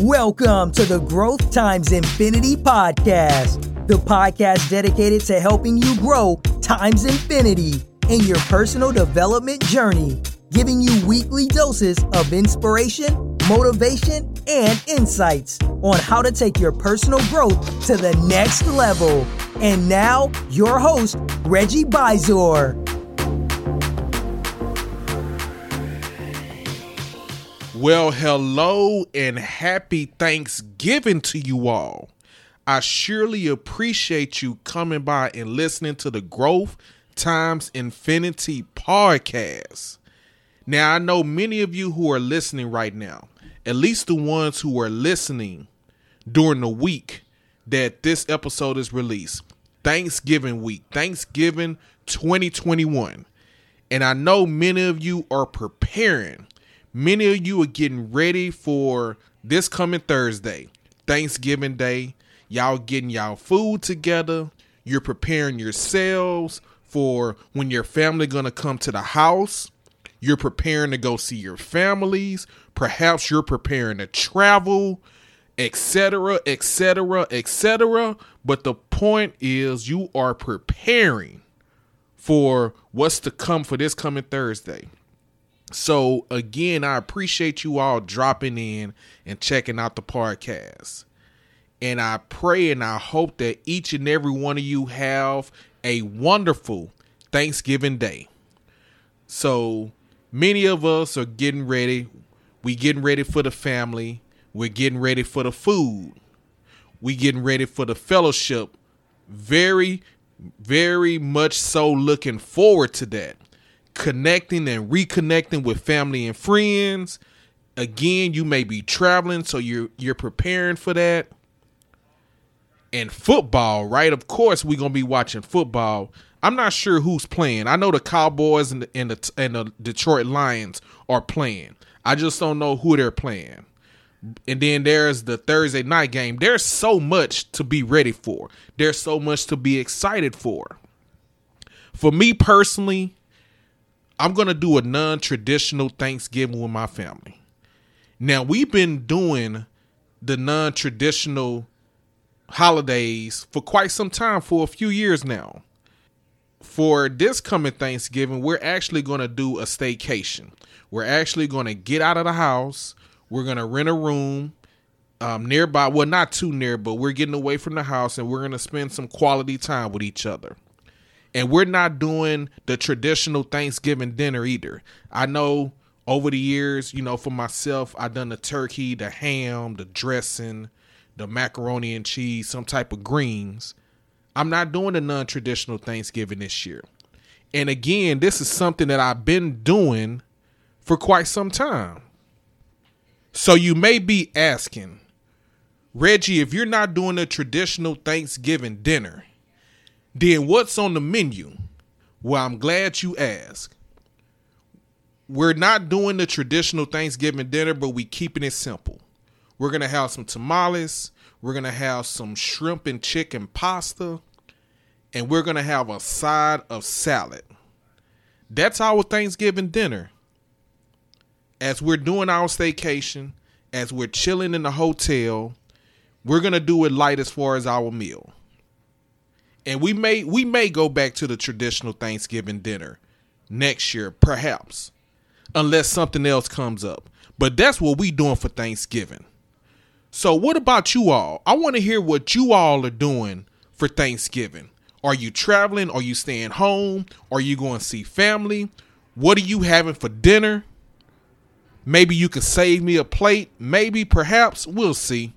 Welcome to the Growth Times Infinity podcast, the podcast dedicated to helping you grow times infinity in your personal development journey, giving you weekly doses of inspiration, motivation, and insights on how to take your personal growth to the next level. And now, your host, Reggie Bisor. Well, hello and happy Thanksgiving to you all. I surely appreciate you coming by and listening to the Growth Times Infinity podcast. Now, I know many of you who are listening right now, at least the ones who are listening during the week that this episode is released, Thanksgiving week, Thanksgiving 2021. And I know many of you are preparing Many of you are getting ready for this coming Thursday, Thanksgiving Day. Y'all getting y'all food together. You're preparing yourselves for when your family gonna come to the house. You're preparing to go see your families. Perhaps you're preparing to travel, etc., etc., etc. But the point is, you are preparing for what's to come for this coming Thursday. So again, I appreciate you all dropping in and checking out the podcast. And I pray and I hope that each and every one of you have a wonderful Thanksgiving day. So many of us are getting ready. We getting ready for the family. We're getting ready for the food. We getting ready for the fellowship. Very, very much so looking forward to that connecting and reconnecting with family and friends. Again, you may be traveling, so you're you're preparing for that. And football, right? Of course, we're gonna be watching football. I'm not sure who's playing. I know the Cowboys and the, and the and the Detroit Lions are playing. I just don't know who they're playing. And then there's the Thursday night game. There's so much to be ready for. There's so much to be excited for. For me personally, I'm to do a non traditional Thanksgiving with my family. Now, we've been doing the non traditional holidays for quite some time, for a few years now. For this coming Thanksgiving, we're actually to do a staycation. We're actually to get out of the house. We're to rent a room um, nearby. Well, not too near, but we're getting away from the house and we're to spend some quality time with each other. And we're not doing the traditional Thanksgiving dinner either. I know over the years, you know, for myself, I've done the turkey, the ham, the dressing, the macaroni and cheese, some type of greens. I'm not doing the non-traditional Thanksgiving this year. And again, this is something that I've been doing for quite some time. So you may be asking, Reggie, if you're not doing a traditional Thanksgiving dinner, then what's on the menu? Well, I'm glad you asked. We're not doing the traditional Thanksgiving dinner, but we keeping it simple. We're gonna have some tamales. We're gonna have some shrimp and chicken pasta, and we're gonna have a side of salad. That's our Thanksgiving dinner. As we're doing our staycation, as we're chilling in the hotel, we're gonna do it light as far as our meal and we may we may go back to the traditional Thanksgiving dinner next year, perhaps, unless something else comes up. But that's what we doing for Thanksgiving. So what about you all? I want to hear what you all are doing for Thanksgiving. Are you traveling? Are you staying home? Are you going to see family? What are you having for dinner? Maybe you can save me a plate. Maybe, perhaps, we'll see.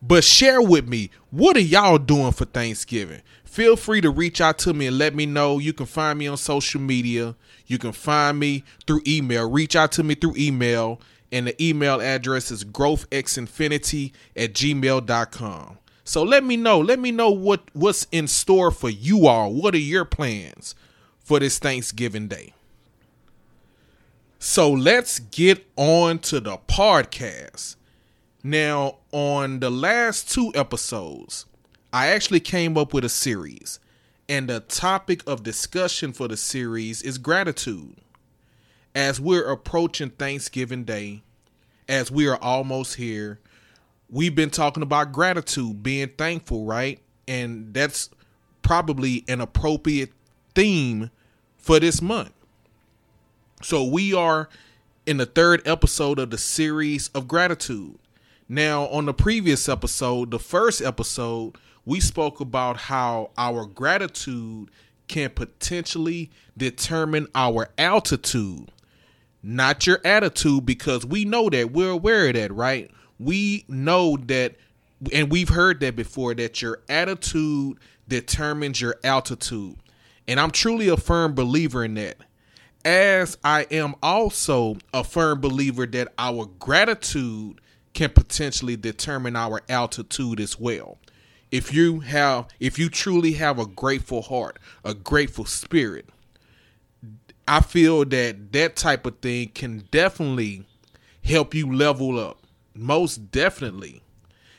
But share with me, what are y'all doing for Thanksgiving? Feel free to reach out to me and let me know. You can find me on social media. You can find me through email. Reach out to me through email. And the email address is growthxinfinity at gmail.com. So let me know. Let me know what, what's in store for you all. What are your plans for this Thanksgiving Day? So let's get on to the podcast. Now, on the last two episodes, I actually came up with a series, and the topic of discussion for the series is gratitude. As we're approaching Thanksgiving Day, as we are almost here, we've been talking about gratitude, being thankful, right? And that's probably an appropriate theme for this month. So we are in the third episode of the series of gratitude. Now, on the previous episode, the first episode, we spoke about how our gratitude can potentially determine our altitude, not your attitude, because we know that we're aware of that, right? We know that, and we've heard that before, that your attitude determines your altitude. And I'm truly a firm believer in that. As I am also a firm believer that our gratitude can potentially determine our altitude as well. If you have if you truly have a grateful heart, a grateful spirit, I feel that that type of thing can definitely help you level up. Most definitely.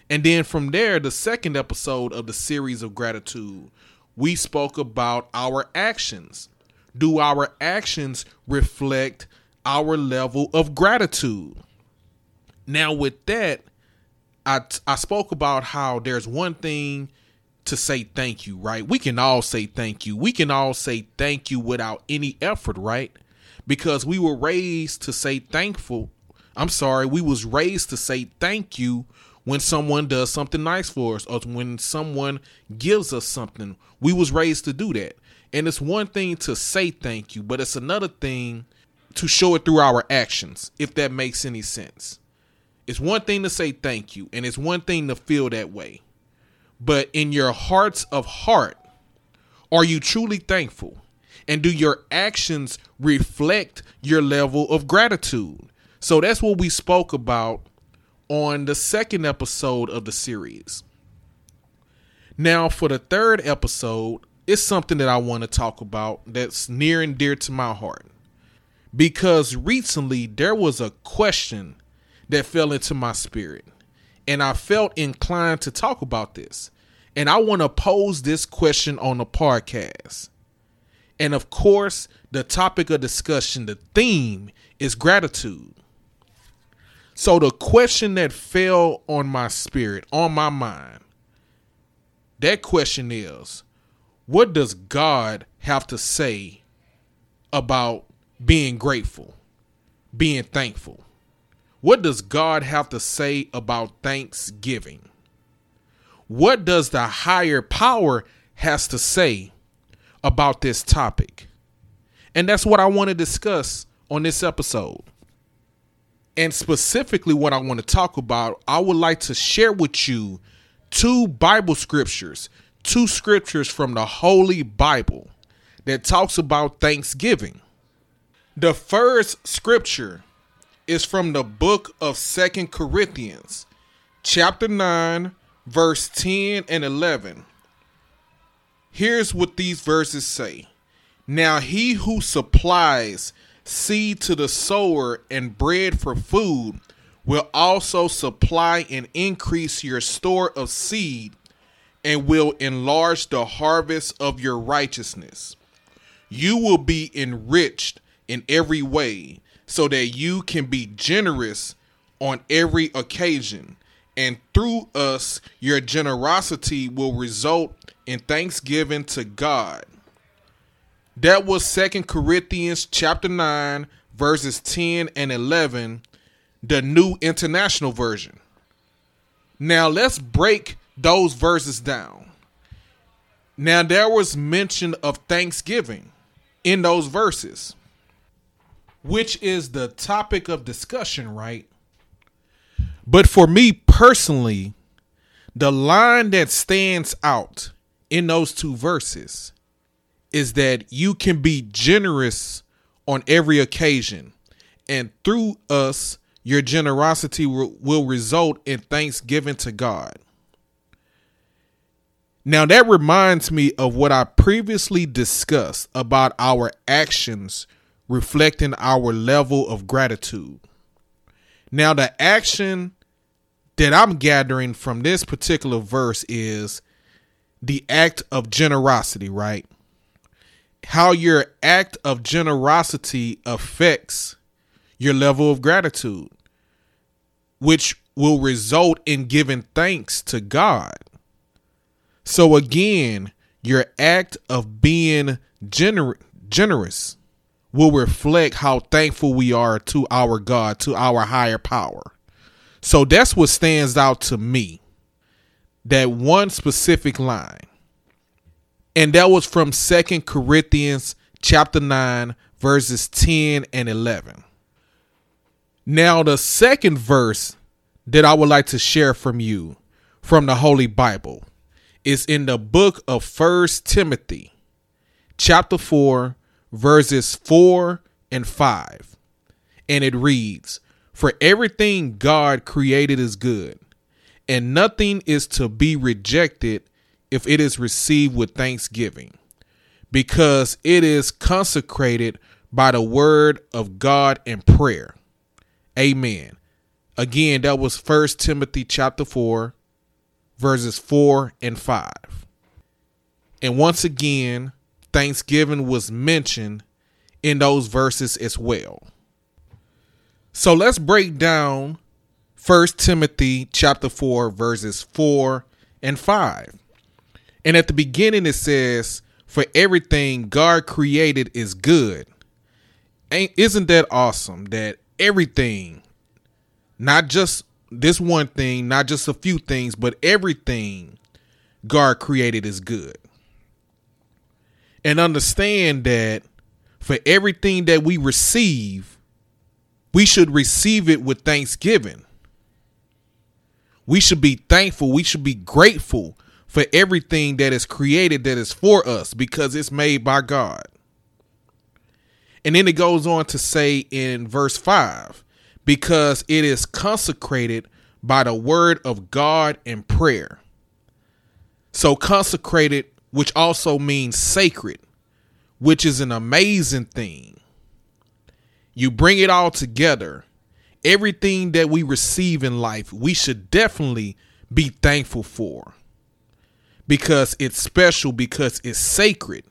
And then from there, the second episode of the series of gratitude, we spoke about our actions. Do our actions reflect our level of gratitude? Now, with that, I, I spoke about how there's one thing to say thank you, right? We can all say thank you. We can all say thank you without any effort, right? Because we were raised to say thankful. I'm sorry, we was raised to say thank you when someone does something nice for us or when someone gives us something. We was raised to do that. And it's one thing to say thank you, but it's another thing to show it through our actions, if that makes any sense. It's one thing to say thank you, and it's one thing to feel that way. But in your hearts of heart, are you truly thankful? And do your actions reflect your level of gratitude? So that's what we spoke about on the second episode of the series. Now, for the third episode, it's something that I want to talk about that's near and dear to my heart. Because recently there was a question that fell into my spirit, and I felt inclined to talk about this. And I want to pose this question on the podcast. And of course, the topic of discussion, the theme is gratitude. So the question that fell on my spirit, on my mind, that question is what does God have to say about being grateful, being thankful? What does God have to say about thanksgiving? What does the higher power has to say about this topic? And that's what I want to discuss on this episode. And specifically, what I want to talk about, I would like to share with you two Bible scriptures, two scriptures from the Holy Bible that talks about Thanksgiving. The first scripture is from the book of Second Corinthians, chapter 9, verse 10 and 11. Here's what these verses say Now he who supplies seed to the sower and bread for food will also supply and increase your store of seed and will enlarge the harvest of your righteousness. You will be enriched in every way so that you can be generous on every occasion. And through us, your generosity will result in thanksgiving to God. That was Second Corinthians chapter 9 verses 10 and 11, the New International Version. Now let's break those verses down. Now there was mention of thanksgiving in those verses, which is the topic of discussion, right? But for me personally, the line that stands out in those two verses is that you can be generous on every occasion. And through us, your generosity will result in thanksgiving to God. Now, that reminds me of what I previously discussed about our actions reflecting our level of gratitude. Now, the action that I'm gathering from this particular verse is the act of generosity, right? how your act of generosity affects your level of gratitude which will result in giving thanks to God. So again, your act of being gener- generous will reflect how thankful we are to our God, to our higher power. So that's what stands out to me. That one specific line. And that was from Second Corinthians chapter 9 verses 10 and 11. Now the second verse that I would like to share from you from the Holy Bible is in the book of First Timothy chapter 4 verses 4 and 5. And it reads, For everything God created is good, and nothing is to be rejected if it is received with thanksgiving, because it is consecrated by the word of God and prayer. Amen. Again, that was First Timothy chapter 4, verses 4 and 5. And once again, Thanksgiving was mentioned in those verses as well. So let's break down First Timothy chapter 4 verses 4 and 5. And at the beginning it says, "For everything God created is good." Ain't isn't that awesome that everything not just this one thing, not just a few things, but everything God created is good and understand that for everything that we receive, we should receive it with thanksgiving. We should be thankful. We should be grateful for everything that is created that is for us because it's made by God. And then it goes on to say in verse 5 because it is consecrated by the word of God and prayer. So, consecrated which also means sacred, which is an amazing thing. You bring it all together. Everything that we receive in life, we should definitely be thankful for because it's special, because it's sacred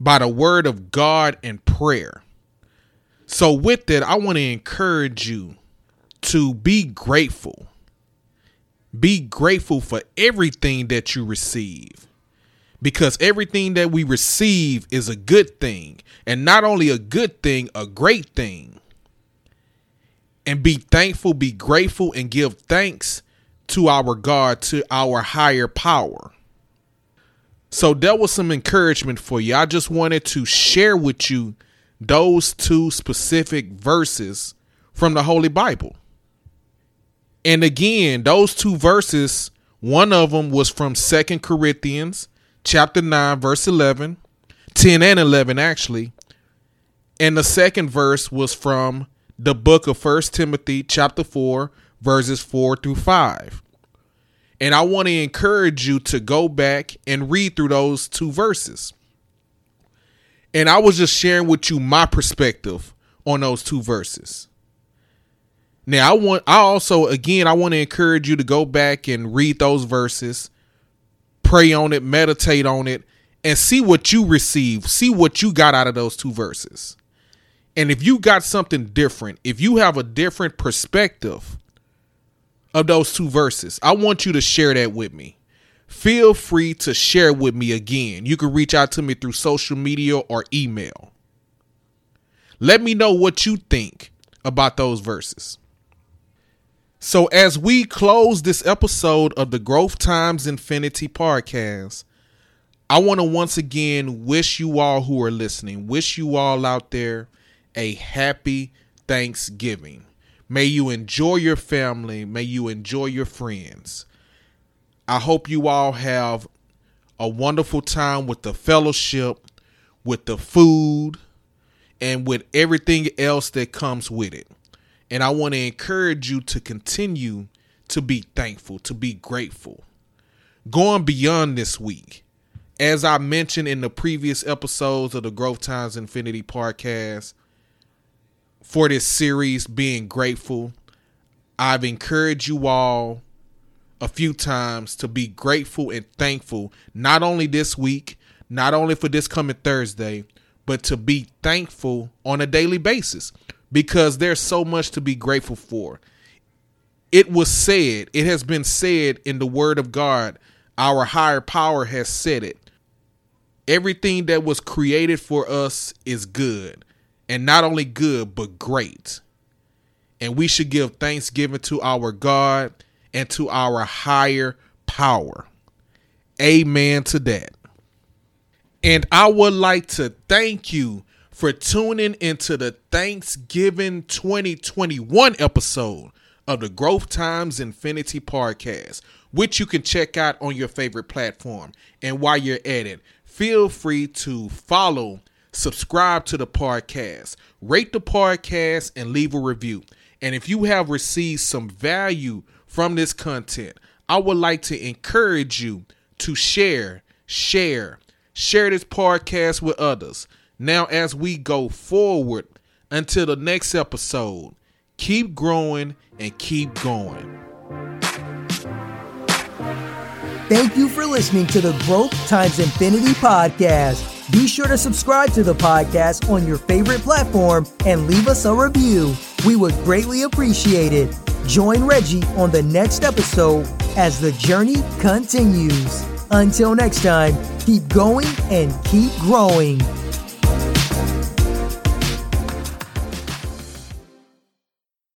by the word of God and prayer. So, with that, I want to encourage you to be grateful. Be grateful for everything that you receive because everything that we receive is a good thing. And not only a good thing, a great thing. And be thankful, be grateful, and give thanks to our God, to our higher power. So that was some encouragement for you. I just wanted to share with you those two specific verses from the Holy Bible. And again, those two verses, one of them was from Second Corinthians chapter 9, verse 11, 10 and 11, actually. And the second verse was from the book of First Timothy, chapter 4, verses 4 through 5. And I want to encourage you to go back and read through those two verses. And I was just sharing with you my perspective on those two verses. Now I want I also again I want to encourage you to go back and read those verses pray on it, meditate on it, and see what you receive. See what you got out of those two verses. And if you got something different, if you have a different perspective of those two verses, I want you to share that with me. Feel free to share with me again. You can reach out to me through social media or email. Let me know what you think about those verses. So, as we close this episode of the Growth Times Infinity podcast, I want to once again wish you all who are listening, wish you all out there a happy Thanksgiving. May you enjoy your family, may you enjoy your friends. I hope you all have a wonderful time with the fellowship, with the food, and with everything else that comes with it. And I want to encourage you to continue to be thankful, to be grateful. Going beyond this week, as I mentioned in the previous episodes of the Growth Times Infinity podcast, for this series, being grateful, I've encouraged you all a few times to be grateful and thankful, not only this week, not only for this coming Thursday, but to be thankful on a daily basis because there's so much to be grateful for. it was said, it has been said in the word of God, our higher power has said it. Everything that was created for us is good, and not only good, but great. And we should give thanksgiving to our God and to our higher power. Amen to that. And I would like to thank you for tuning into the Thanksgiving 2021 episode of the Growth Times Infinity podcast, which you can check out on your favorite platform. And while you're at it, feel free to follow, subscribe to the podcast, rate the podcast, and leave a review. And if you have received some value from this content, I would like to encourage you to share, share, share this podcast with others. Now, as we go forward until the next episode, keep growing and keep going. Thank you for listening to the Growth Times Infinity podcast. Be sure to subscribe to the podcast on your favorite platform and leave us a review. We would greatly appreciate it. Join Reggie on the next episode as the journey continues. Until next time, keep going and keep growing.